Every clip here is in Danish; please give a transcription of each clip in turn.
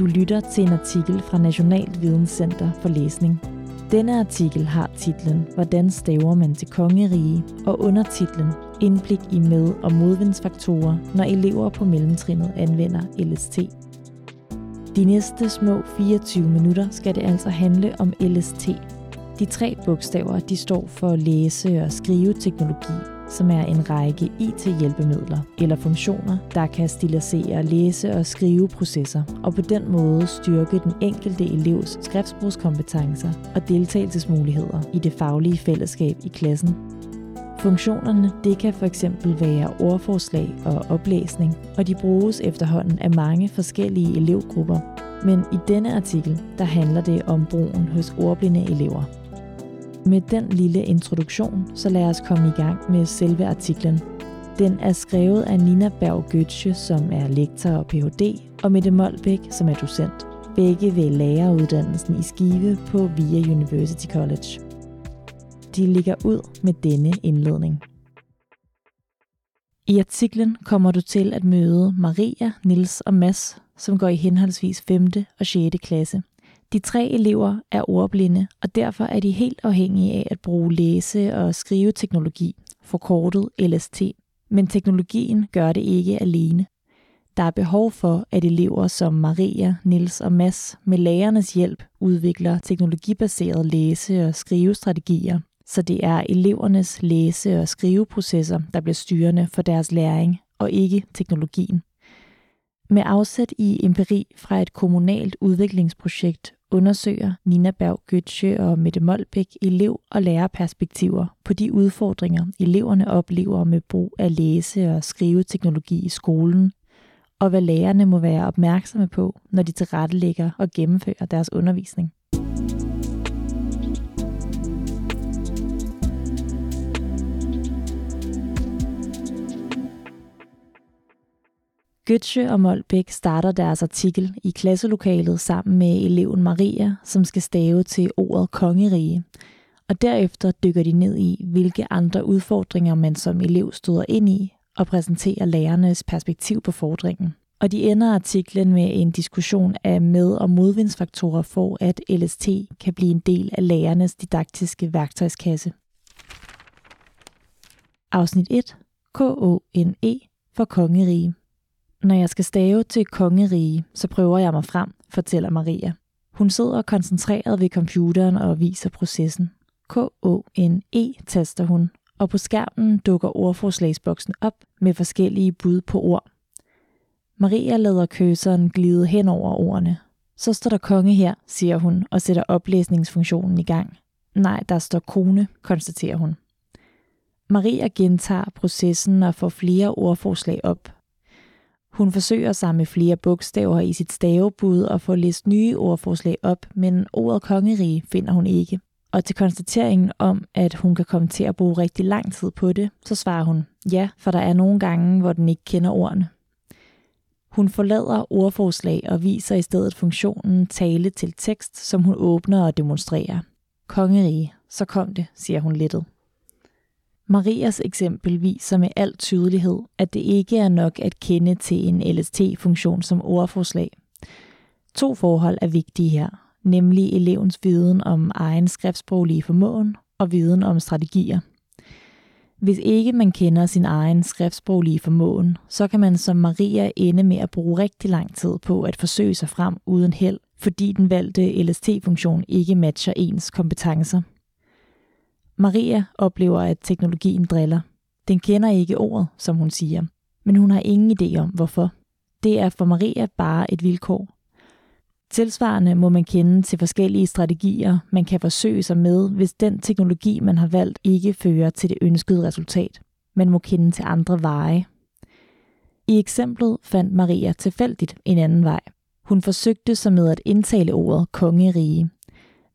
Du lytter til en artikel fra Nationalt Videnscenter for Læsning. Denne artikel har titlen Hvordan staver man til kongerige og undertitlen Indblik i med- og modvindsfaktorer, når elever på mellemtrinnet anvender LST. De næste små 24 minutter skal det altså handle om LST. De tre bogstaver de står for læse- og skriveteknologi, som er en række IT-hjælpemidler eller funktioner, der kan stilisere læse- og skriveprocesser og på den måde styrke den enkelte elevs skriftsbrugskompetencer og deltagelsesmuligheder i det faglige fællesskab i klassen. Funktionerne det kan for eksempel være ordforslag og oplæsning, og de bruges efterhånden af mange forskellige elevgrupper. Men i denne artikel, der handler det om brugen hos ordblinde elever. Med den lille introduktion, så lad os komme i gang med selve artiklen. Den er skrevet af Nina Berg Götze, som er lektor og Ph.D., og Mette Molbæk, som er docent. Begge ved læreruddannelsen i Skive på VIA University College. De ligger ud med denne indledning. I artiklen kommer du til at møde Maria, Nils og Mads, som går i henholdsvis 5. og 6. klasse. De tre elever er ordblinde, og derfor er de helt afhængige af at bruge læse- og skriveteknologi, forkortet LST. Men teknologien gør det ikke alene. Der er behov for, at elever som Maria, Nils og Mass med lærernes hjælp udvikler teknologibaserede læse- og skrivestrategier, så det er elevernes læse- og skriveprocesser, der bliver styrende for deres læring, og ikke teknologien. Med afsæt i empiri fra et kommunalt udviklingsprojekt undersøger Nina Berg Götze og Mette Molbæk elev- og lærerperspektiver på de udfordringer, eleverne oplever med brug af læse- og skriveteknologi i skolen, og hvad lærerne må være opmærksomme på, når de tilrettelægger og gennemfører deres undervisning. Götze og Molbæk starter deres artikel i klasselokalet sammen med eleven Maria, som skal stave til ordet kongerige. Og derefter dykker de ned i, hvilke andre udfordringer man som elev støder ind i, og præsenterer lærernes perspektiv på fordringen. Og de ender artiklen med en diskussion af med- og modvindsfaktorer for, at LST kan blive en del af lærernes didaktiske værktøjskasse. Afsnit 1. K-O-N-E for kongerige. Når jeg skal stave til kongerige, så prøver jeg mig frem, fortæller Maria. Hun sidder koncentreret ved computeren og viser processen. K-O-N-E taster hun, og på skærmen dukker ordforslagsboksen op med forskellige bud på ord. Maria lader køseren glide hen over ordene. Så står der konge her, siger hun og sætter oplæsningsfunktionen i gang. Nej, der står kone, konstaterer hun. Maria gentager processen og får flere ordforslag op, hun forsøger sig med flere bogstaver i sit stavebud og får læst nye ordforslag op, men ordet kongerige finder hun ikke. Og til konstateringen om, at hun kan komme til at bruge rigtig lang tid på det, så svarer hun ja, for der er nogle gange, hvor den ikke kender ordene. Hun forlader ordforslag og viser i stedet funktionen tale til tekst, som hun åbner og demonstrerer. Kongerige, så kom det, siger hun lettet. Marias eksempel viser med al tydelighed, at det ikke er nok at kende til en LST-funktion som ordforslag. To forhold er vigtige her, nemlig elevens viden om egen skriftsproglige formåen og viden om strategier. Hvis ikke man kender sin egen skriftsproglige formåen, så kan man som Maria ende med at bruge rigtig lang tid på at forsøge sig frem uden held, fordi den valgte LST-funktion ikke matcher ens kompetencer. Maria oplever, at teknologien driller. Den kender ikke ordet, som hun siger, men hun har ingen idé om, hvorfor. Det er for Maria bare et vilkår. Tilsvarende må man kende til forskellige strategier, man kan forsøge sig med, hvis den teknologi, man har valgt, ikke fører til det ønskede resultat. Man må kende til andre veje. I eksemplet fandt Maria tilfældigt en anden vej. Hun forsøgte sig med at indtale ordet kongerige,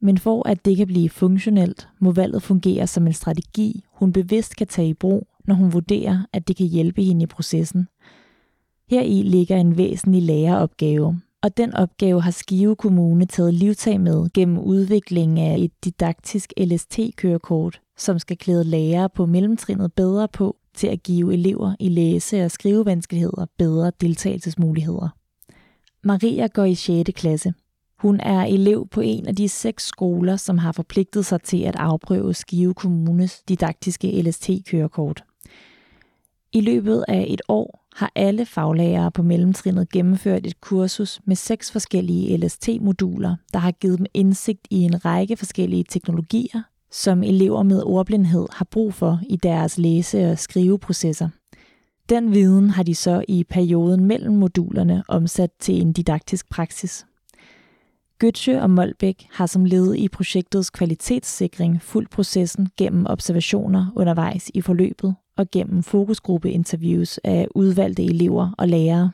men for at det kan blive funktionelt, må valget fungere som en strategi, hun bevidst kan tage i brug, når hun vurderer, at det kan hjælpe hende i processen. Her i ligger en væsentlig læreropgave, og den opgave har Skive Kommune taget livtag med gennem udvikling af et didaktisk LST-kørekort, som skal klæde lærere på mellemtrinnet bedre på til at give elever i læse- og skrivevanskeligheder bedre deltagelsesmuligheder. Maria går i 6. klasse. Hun er elev på en af de seks skoler, som har forpligtet sig til at afprøve Skive Kommunes didaktiske LST-kørekort. I løbet af et år har alle faglærere på mellemtrinnet gennemført et kursus med seks forskellige LST-moduler, der har givet dem indsigt i en række forskellige teknologier, som elever med ordblindhed har brug for i deres læse- og skriveprocesser. Den viden har de så i perioden mellem modulerne omsat til en didaktisk praksis. Gøtsche og Molbæk har som led i projektets kvalitetssikring fuldt processen gennem observationer undervejs i forløbet og gennem fokusgruppeinterviews af udvalgte elever og lærere.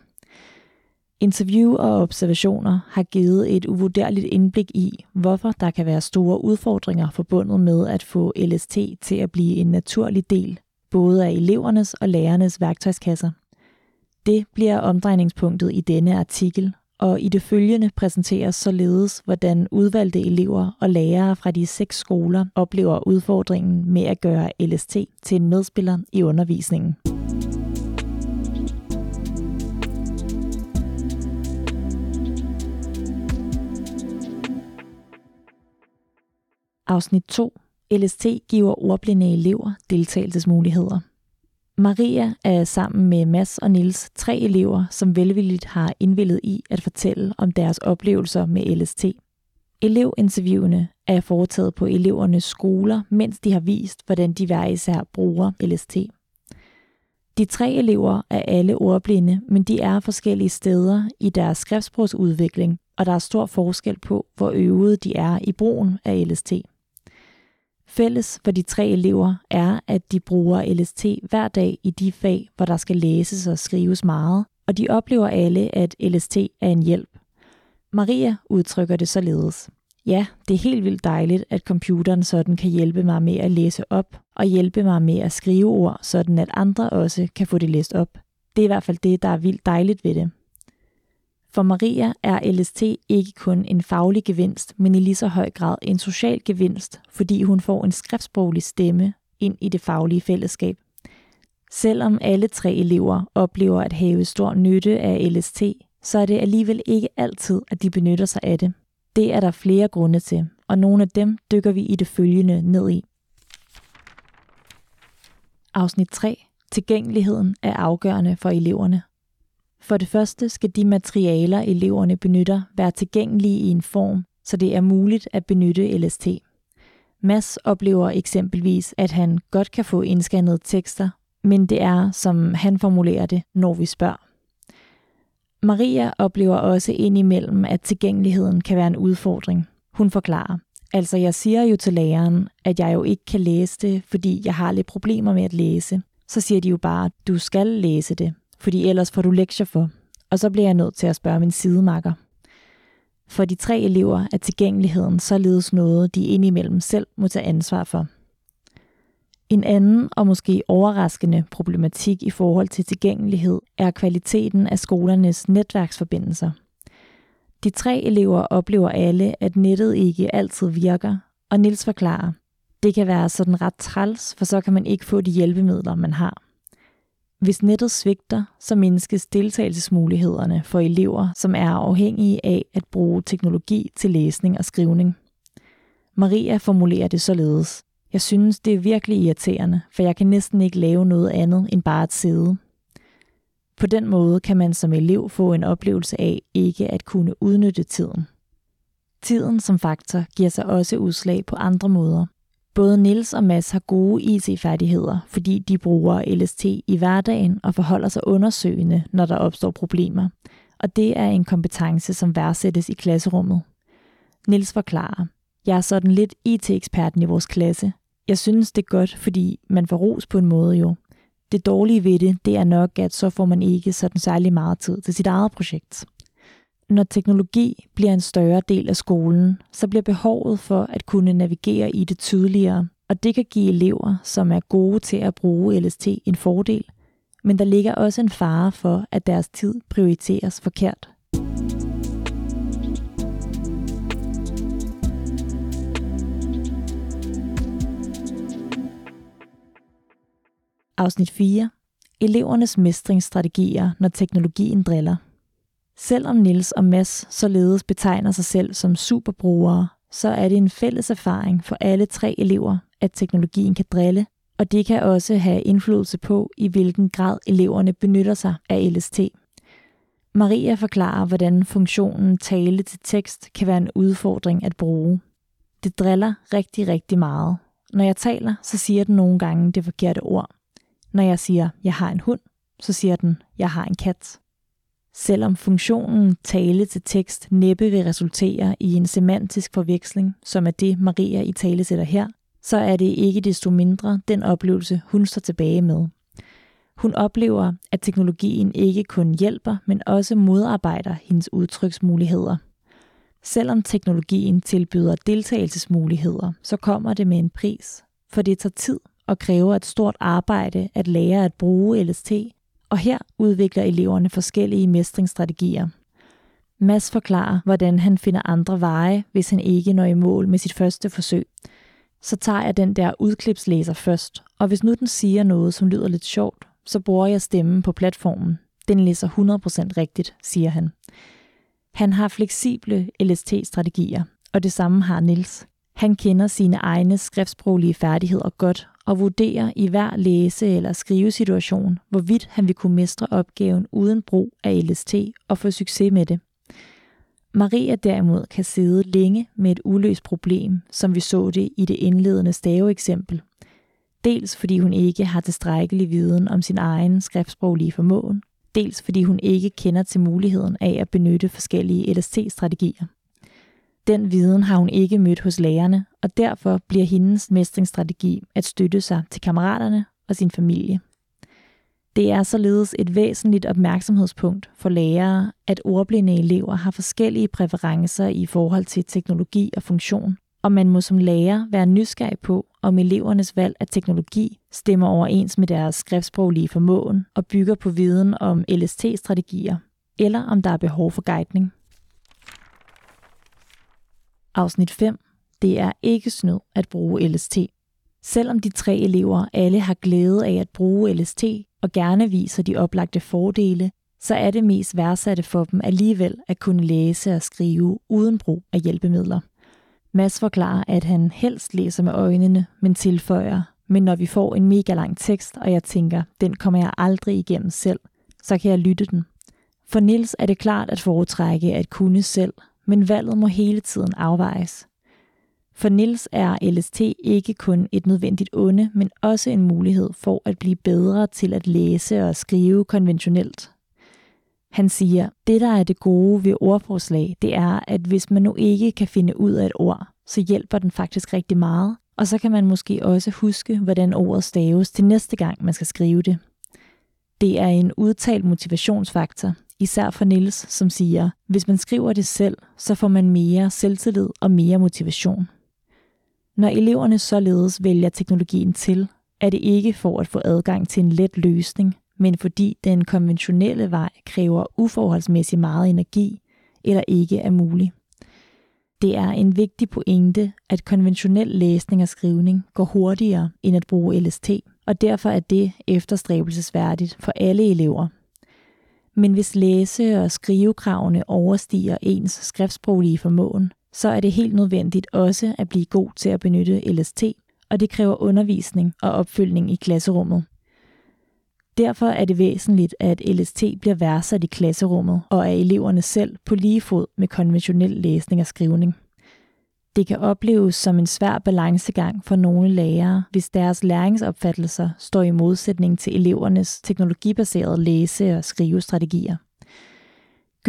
Interview og observationer har givet et uvurderligt indblik i, hvorfor der kan være store udfordringer forbundet med at få LST til at blive en naturlig del både af elevernes og lærernes værktøjskasser. Det bliver omdrejningspunktet i denne artikel, og i det følgende præsenteres således, hvordan udvalgte elever og lærere fra de seks skoler oplever udfordringen med at gøre LST til en medspiller i undervisningen. Afsnit 2. LST giver ordblinde elever deltagelsesmuligheder. Maria er sammen med Mads og Nils tre elever, som velvilligt har indvillet i at fortælle om deres oplevelser med LST. Elevinterviewene er foretaget på elevernes skoler, mens de har vist, hvordan de hver især bruger LST. De tre elever er alle ordblinde, men de er forskellige steder i deres skriftsprogsudvikling, og der er stor forskel på, hvor øvede de er i brugen af LST. Fælles for de tre elever er, at de bruger LST hver dag i de fag, hvor der skal læses og skrives meget, og de oplever alle, at LST er en hjælp. Maria udtrykker det således. Ja, det er helt vildt dejligt, at computeren sådan kan hjælpe mig med at læse op, og hjælpe mig med at skrive ord, sådan at andre også kan få det læst op. Det er i hvert fald det, der er vildt dejligt ved det. For Maria er LST ikke kun en faglig gevinst, men i lige så høj grad en social gevinst, fordi hun får en skriftsproglig stemme ind i det faglige fællesskab. Selvom alle tre elever oplever at have stor nytte af LST, så er det alligevel ikke altid, at de benytter sig af det. Det er der flere grunde til, og nogle af dem dykker vi i det følgende ned i. Afsnit 3. Tilgængeligheden er afgørende for eleverne. For det første skal de materialer, eleverne benytter, være tilgængelige i en form, så det er muligt at benytte LST. Mass oplever eksempelvis, at han godt kan få indscannede tekster, men det er, som han formulerer det, når vi spørger. Maria oplever også indimellem, at tilgængeligheden kan være en udfordring. Hun forklarer, altså jeg siger jo til læreren, at jeg jo ikke kan læse det, fordi jeg har lidt problemer med at læse. Så siger de jo bare, du skal læse det, fordi ellers får du lektier for. Og så bliver jeg nødt til at spørge min sidemakker. For de tre elever er tilgængeligheden således noget, de indimellem selv må tage ansvar for. En anden og måske overraskende problematik i forhold til tilgængelighed er kvaliteten af skolernes netværksforbindelser. De tre elever oplever alle, at nettet ikke altid virker, og Nils forklarer, det kan være sådan ret træls, for så kan man ikke få de hjælpemidler, man har. Hvis nettet svigter, så mindskes deltagelsesmulighederne for elever, som er afhængige af at bruge teknologi til læsning og skrivning. Maria formulerer det således. Jeg synes, det er virkelig irriterende, for jeg kan næsten ikke lave noget andet end bare at sidde. På den måde kan man som elev få en oplevelse af ikke at kunne udnytte tiden. Tiden som faktor giver sig også udslag på andre måder, Både Nils og Mads har gode IT-færdigheder, fordi de bruger LST i hverdagen og forholder sig undersøgende, når der opstår problemer. Og det er en kompetence, som værdsættes i klasserummet. Nils forklarer, jeg er sådan lidt IT-eksperten i vores klasse. Jeg synes, det er godt, fordi man får ros på en måde jo. Det dårlige ved det, det er nok, at så får man ikke sådan særlig meget tid til sit eget projekt. Når teknologi bliver en større del af skolen, så bliver behovet for at kunne navigere i det tydeligere, og det kan give elever, som er gode til at bruge LST, en fordel. Men der ligger også en fare for, at deres tid prioriteres forkert. Afsnit 4. Elevernes mestringsstrategier, når teknologien driller. Selvom Nils og Mads således betegner sig selv som superbrugere, så er det en fælles erfaring for alle tre elever, at teknologien kan drille, og det kan også have indflydelse på, i hvilken grad eleverne benytter sig af LST. Maria forklarer, hvordan funktionen tale til tekst kan være en udfordring at bruge. Det driller rigtig, rigtig meget. Når jeg taler, så siger den nogle gange det forkerte ord. Når jeg siger, jeg har en hund, så siger den, jeg har en kat. Selvom funktionen tale til tekst næppe vil resultere i en semantisk forveksling, som er det Maria i tale sætter her, så er det ikke desto mindre den oplevelse, hun står tilbage med. Hun oplever, at teknologien ikke kun hjælper, men også modarbejder hendes udtryksmuligheder. Selvom teknologien tilbyder deltagelsesmuligheder, så kommer det med en pris, for det tager tid og kræver et stort arbejde at lære at bruge LST, og her udvikler eleverne forskellige mestringsstrategier. Mads forklarer, hvordan han finder andre veje, hvis han ikke når i mål med sit første forsøg. Så tager jeg den der udklipslæser først, og hvis nu den siger noget, som lyder lidt sjovt, så bruger jeg stemmen på platformen. Den læser 100% rigtigt, siger han. Han har fleksible LST-strategier, og det samme har Nils. Han kender sine egne skriftsproglige færdigheder godt og vurderer i hver læse- eller skrivesituation, hvorvidt han vil kunne mestre opgaven uden brug af LST og få succes med det. Maria derimod kan sidde længe med et uløst problem, som vi så det i det indledende staveeksempel. Dels fordi hun ikke har tilstrækkelig viden om sin egen skriftsproglige formåen, dels fordi hun ikke kender til muligheden af at benytte forskellige LST-strategier. Den viden har hun ikke mødt hos lærerne, og derfor bliver hendes mestringsstrategi at støtte sig til kammeraterne og sin familie. Det er således et væsentligt opmærksomhedspunkt for lærere, at ordblinde elever har forskellige præferencer i forhold til teknologi og funktion, og man må som lærer være nysgerrig på, om elevernes valg af teknologi stemmer overens med deres skriftsproglige formåen og bygger på viden om LST-strategier, eller om der er behov for guidning. Afsnit 5. Det er ikke snød at bruge LST. Selvom de tre elever alle har glæde af at bruge LST og gerne viser de oplagte fordele, så er det mest værdsatte for dem alligevel at kunne læse og skrive uden brug af hjælpemidler. Mads forklarer, at han helst læser med øjnene, men tilføjer, men når vi får en mega lang tekst, og jeg tænker, den kommer jeg aldrig igennem selv, så kan jeg lytte den. For Nils er det klart at foretrække at kunne selv, men valget må hele tiden afvejes. For Nils er LST ikke kun et nødvendigt onde, men også en mulighed for at blive bedre til at læse og skrive konventionelt. Han siger, det der er det gode ved ordforslag, det er, at hvis man nu ikke kan finde ud af et ord, så hjælper den faktisk rigtig meget, og så kan man måske også huske, hvordan ordet staves til næste gang, man skal skrive det. Det er en udtalt motivationsfaktor, især for Nils, som siger, hvis man skriver det selv, så får man mere selvtillid og mere motivation. Når eleverne således vælger teknologien til, er det ikke for at få adgang til en let løsning, men fordi den konventionelle vej kræver uforholdsmæssigt meget energi eller ikke er mulig. Det er en vigtig pointe, at konventionel læsning og skrivning går hurtigere end at bruge LST, og derfor er det efterstræbelsesværdigt for alle elever. Men hvis læse- og skrivekravene overstiger ens skriftsproglige formåen, så er det helt nødvendigt også at blive god til at benytte LST, og det kræver undervisning og opfølgning i klasserummet. Derfor er det væsentligt, at LST bliver værdsat i klasserummet og af eleverne selv på lige fod med konventionel læsning og skrivning. Det kan opleves som en svær balancegang for nogle lærere, hvis deres læringsopfattelser står i modsætning til elevernes teknologibaserede læse- og skrivestrategier.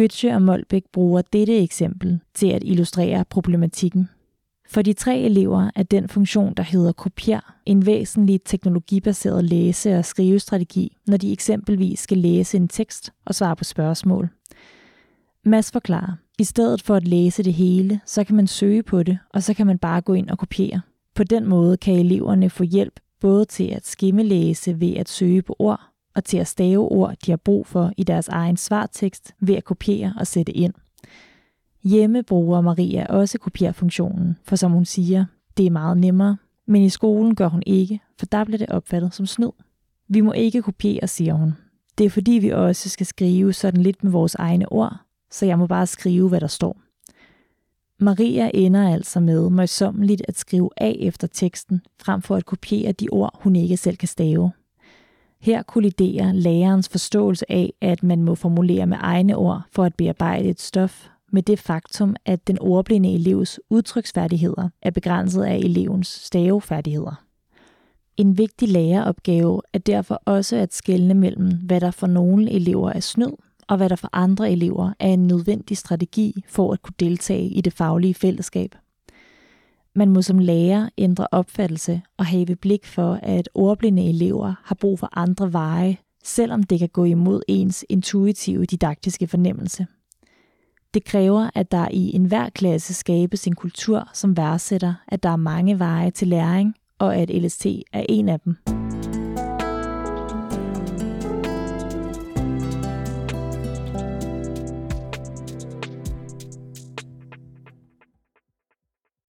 Götze og Molbæk bruger dette eksempel til at illustrere problematikken. For de tre elever er den funktion, der hedder kopier, en væsentlig teknologibaseret læse- og skrivestrategi, når de eksempelvis skal læse en tekst og svare på spørgsmål. Mads forklarer, i stedet for at læse det hele, så kan man søge på det, og så kan man bare gå ind og kopiere. På den måde kan eleverne få hjælp både til at skimmelæse ved at søge på ord, og til at stave ord, de har brug for i deres egen svartekst ved at kopiere og sætte ind. Hjemme bruger Maria også kopierfunktionen, for som hun siger, det er meget nemmere, men i skolen gør hun ikke, for der bliver det opfattet som snyd. Vi må ikke kopiere, siger hun. Det er fordi, vi også skal skrive sådan lidt med vores egne ord, så jeg må bare skrive, hvad der står. Maria ender altså med møjsommeligt at skrive af efter teksten, frem for at kopiere de ord, hun ikke selv kan stave. Her kolliderer lærerens forståelse af, at man må formulere med egne ord for at bearbejde et stof, med det faktum, at den ordblinde elevs udtryksfærdigheder er begrænset af elevens stavefærdigheder. En vigtig læreropgave er derfor også at skelne mellem, hvad der for nogle elever er snyd, og hvad der for andre elever er en nødvendig strategi for at kunne deltage i det faglige fællesskab. Man må som lærer ændre opfattelse og have blik for, at ordblinde elever har brug for andre veje, selvom det kan gå imod ens intuitive didaktiske fornemmelse. Det kræver, at der i enhver klasse skabes en kultur, som værdsætter, at der er mange veje til læring, og at LST er en af dem.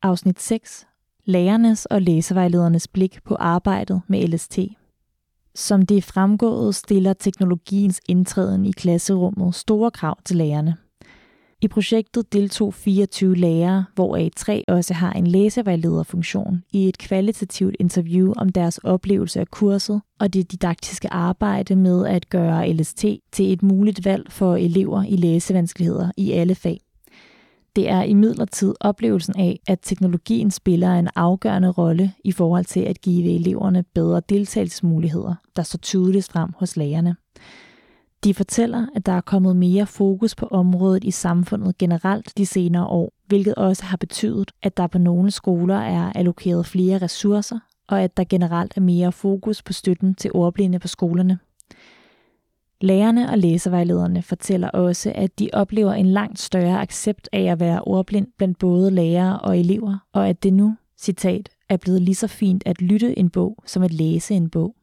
Afsnit 6. Lærernes og læsevejledernes blik på arbejdet med LST. Som det er fremgået, stiller teknologiens indtræden i klasserummet store krav til lærerne. I projektet deltog 24 lærere, hvoraf tre også har en læsevejlederfunktion, i et kvalitativt interview om deres oplevelse af kurset og det didaktiske arbejde med at gøre LST til et muligt valg for elever i læsevanskeligheder i alle fag. Det er imidlertid oplevelsen af, at teknologien spiller en afgørende rolle i forhold til at give eleverne bedre deltagelsesmuligheder, der så tydeligt frem hos lærerne. De fortæller, at der er kommet mere fokus på området i samfundet generelt de senere år, hvilket også har betydet, at der på nogle skoler er allokeret flere ressourcer, og at der generelt er mere fokus på støtten til ordblinde på skolerne. Lærerne og læsevejlederne fortæller også, at de oplever en langt større accept af at være ordblind blandt både lærere og elever, og at det nu, citat, er blevet lige så fint at lytte en bog som at læse en bog.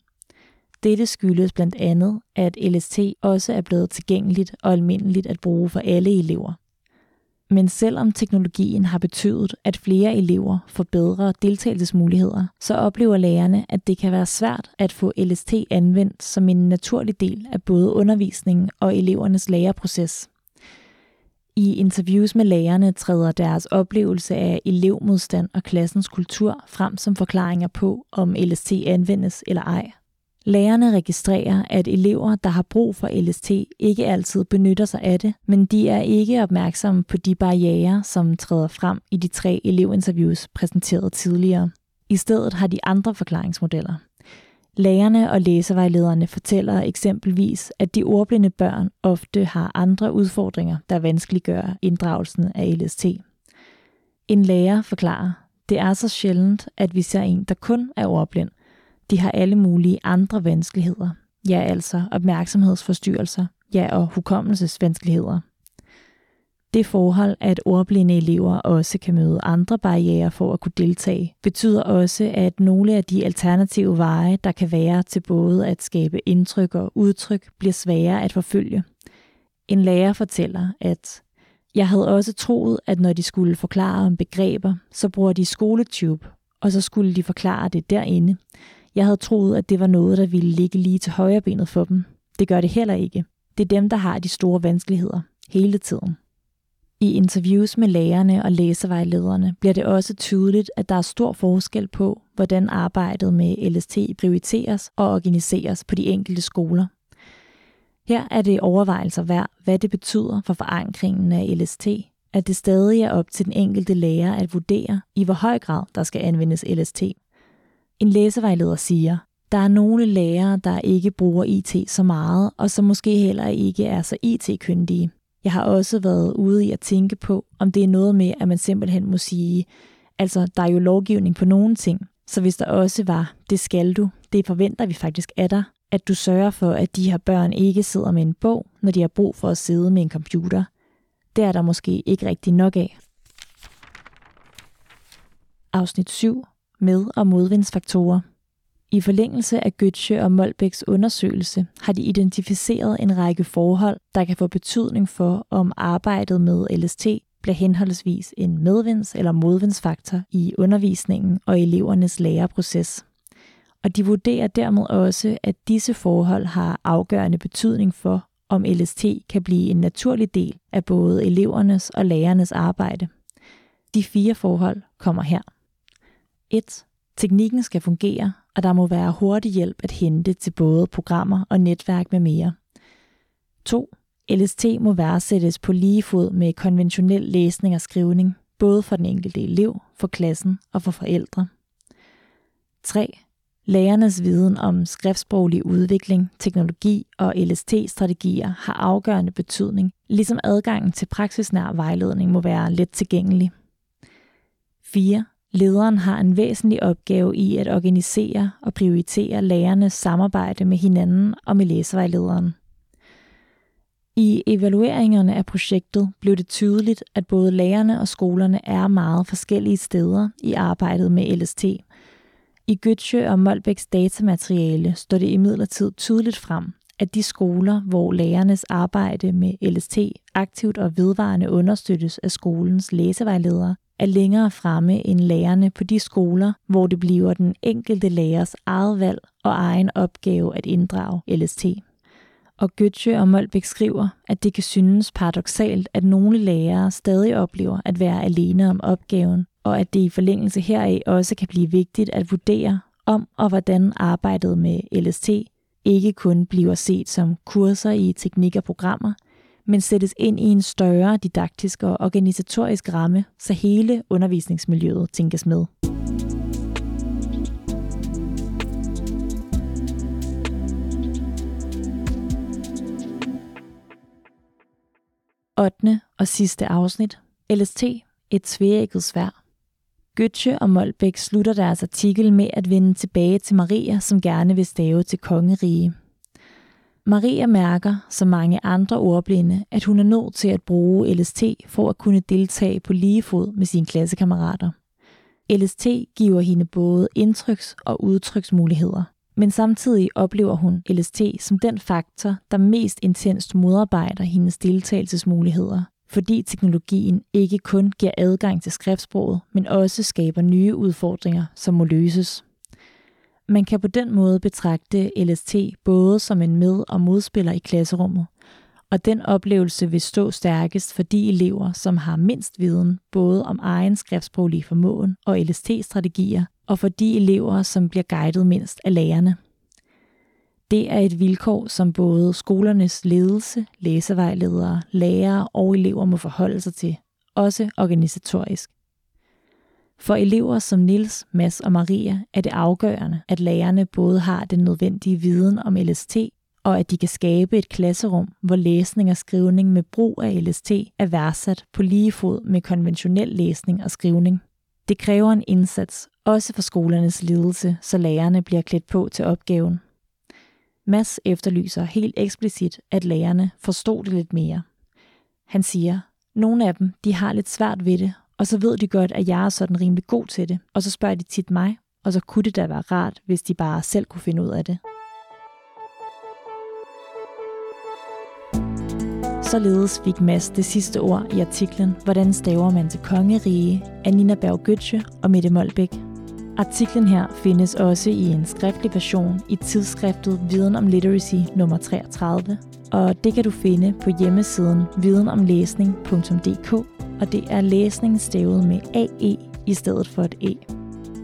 Dette skyldes blandt andet, at LST også er blevet tilgængeligt og almindeligt at bruge for alle elever. Men selvom teknologien har betydet, at flere elever får bedre deltagelsesmuligheder, så oplever lærerne, at det kan være svært at få LST anvendt som en naturlig del af både undervisningen og elevernes læreproces. I interviews med lærerne træder deres oplevelse af elevmodstand og klassens kultur frem som forklaringer på, om LST anvendes eller ej. Lærerne registrerer, at elever, der har brug for LST, ikke altid benytter sig af det, men de er ikke opmærksomme på de barriere, som træder frem i de tre elevinterviews præsenteret tidligere. I stedet har de andre forklaringsmodeller. Lærerne og læsevejlederne fortæller eksempelvis, at de ordblinde børn ofte har andre udfordringer, der vanskeliggør inddragelsen af LST. En lærer forklarer, det er så sjældent, at vi ser en, der kun er ordblind – de har alle mulige andre vanskeligheder. Ja, altså opmærksomhedsforstyrrelser, ja og hukommelsesvanskeligheder. Det forhold, at ordblinde elever også kan møde andre barriere for at kunne deltage, betyder også, at nogle af de alternative veje, der kan være til både at skabe indtryk og udtryk, bliver sværere at forfølge. En lærer fortæller, at jeg havde også troet, at når de skulle forklare om begreber, så bruger de skoletube, og så skulle de forklare det derinde. Jeg havde troet, at det var noget, der ville ligge lige til højre benet for dem. Det gør det heller ikke. Det er dem, der har de store vanskeligheder. Hele tiden. I interviews med lærerne og læsevejlederne bliver det også tydeligt, at der er stor forskel på, hvordan arbejdet med LST prioriteres og organiseres på de enkelte skoler. Her er det overvejelser værd, hvad det betyder for forankringen af LST, at det stadig er op til den enkelte lærer at vurdere, i hvor høj grad der skal anvendes LST. En læsevejleder siger, der er nogle lærere, der ikke bruger IT så meget, og som måske heller ikke er så IT-kyndige. Jeg har også været ude i at tænke på, om det er noget med, at man simpelthen må sige, altså der er jo lovgivning på nogle ting, så hvis der også var, det skal du, det forventer vi faktisk af dig, at du sørger for, at de her børn ikke sidder med en bog, når de har brug for at sidde med en computer. Det er der måske ikke rigtig nok af. Afsnit 7 med- og modvindsfaktorer. I forlængelse af Götze og Molbæks undersøgelse har de identificeret en række forhold, der kan få betydning for, om arbejdet med LST bliver henholdsvis en medvinds- eller modvindsfaktor i undervisningen og elevernes læreproces. Og de vurderer dermed også, at disse forhold har afgørende betydning for, om LST kan blive en naturlig del af både elevernes og lærernes arbejde. De fire forhold kommer her. 1. Teknikken skal fungere, og der må være hurtig hjælp at hente til både programmer og netværk med mere. 2. LST må værdsættes på lige fod med konventionel læsning og skrivning, både for den enkelte elev, for klassen og for forældre. 3. Lærernes viden om skriftsproglig udvikling, teknologi og LST-strategier har afgørende betydning, ligesom adgangen til praksisnær vejledning må være let tilgængelig. 4. Lederen har en væsentlig opgave i at organisere og prioritere lærernes samarbejde med hinanden og med læsevejlederen. I evalueringerne af projektet blev det tydeligt, at både lærerne og skolerne er meget forskellige steder i arbejdet med LST. I Gøtsjø og Molbæks datamateriale står det imidlertid tydeligt frem, at de skoler, hvor lærernes arbejde med LST aktivt og vedvarende understøttes af skolens læsevejledere, er længere fremme end lærerne på de skoler, hvor det bliver den enkelte lærers eget valg og egen opgave at inddrage LST. Og Götze og Molbæk skriver, at det kan synes paradoxalt, at nogle lærere stadig oplever at være alene om opgaven, og at det i forlængelse heraf også kan blive vigtigt at vurdere, om og hvordan arbejdet med LST ikke kun bliver set som kurser i teknik og programmer, men sættes ind i en større didaktisk og organisatorisk ramme, så hele undervisningsmiljøet tænkes med. 8. og sidste afsnit. LST, et tvækket svær. Götze og Molbæk slutter deres artikel med at vende tilbage til Maria, som gerne vil stave til kongerige. Maria mærker, som mange andre ordblinde, at hun er nødt til at bruge LST for at kunne deltage på lige fod med sine klassekammerater. LST giver hende både indtryks- og udtryksmuligheder. Men samtidig oplever hun LST som den faktor, der mest intenst modarbejder hendes deltagelsesmuligheder, fordi teknologien ikke kun giver adgang til skriftsproget, men også skaber nye udfordringer, som må løses. Man kan på den måde betragte LST både som en med- og modspiller i klasserummet, og den oplevelse vil stå stærkest for de elever, som har mindst viden både om egen skriftsproglige formåen og LST-strategier, og for de elever, som bliver guidet mindst af lærerne. Det er et vilkår, som både skolernes ledelse, læsevejledere, lærere og elever må forholde sig til, også organisatorisk. For elever som Nils, Mads og Maria er det afgørende, at lærerne både har den nødvendige viden om LST, og at de kan skabe et klasserum, hvor læsning og skrivning med brug af LST er værdsat på lige fod med konventionel læsning og skrivning. Det kræver en indsats, også for skolernes ledelse, så lærerne bliver klædt på til opgaven. Mads efterlyser helt eksplicit, at lærerne forstod det lidt mere. Han siger, nogle af dem de har lidt svært ved det, og så ved de godt, at jeg er sådan rimelig god til det, og så spørger de tit mig, og så kunne det da være rart, hvis de bare selv kunne finde ud af det. Således fik Mads det sidste ord i artiklen Hvordan staver man til kongerige af Nina Berg Götze og Mette Molbæk. Artiklen her findes også i en skriftlig version i tidsskriftet Viden om Literacy nummer 33, og det kan du finde på hjemmesiden videnomlæsning.dk, og det er læsning stavet med AE i stedet for et E.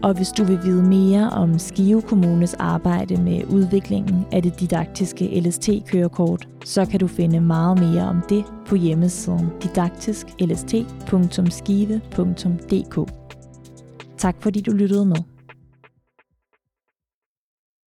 Og hvis du vil vide mere om Skive Kommunes arbejde med udviklingen af det didaktiske LST-kørekort, så kan du finde meget mere om det på hjemmesiden didaktisklst.skive.dk. Tak fordi du lyttede med.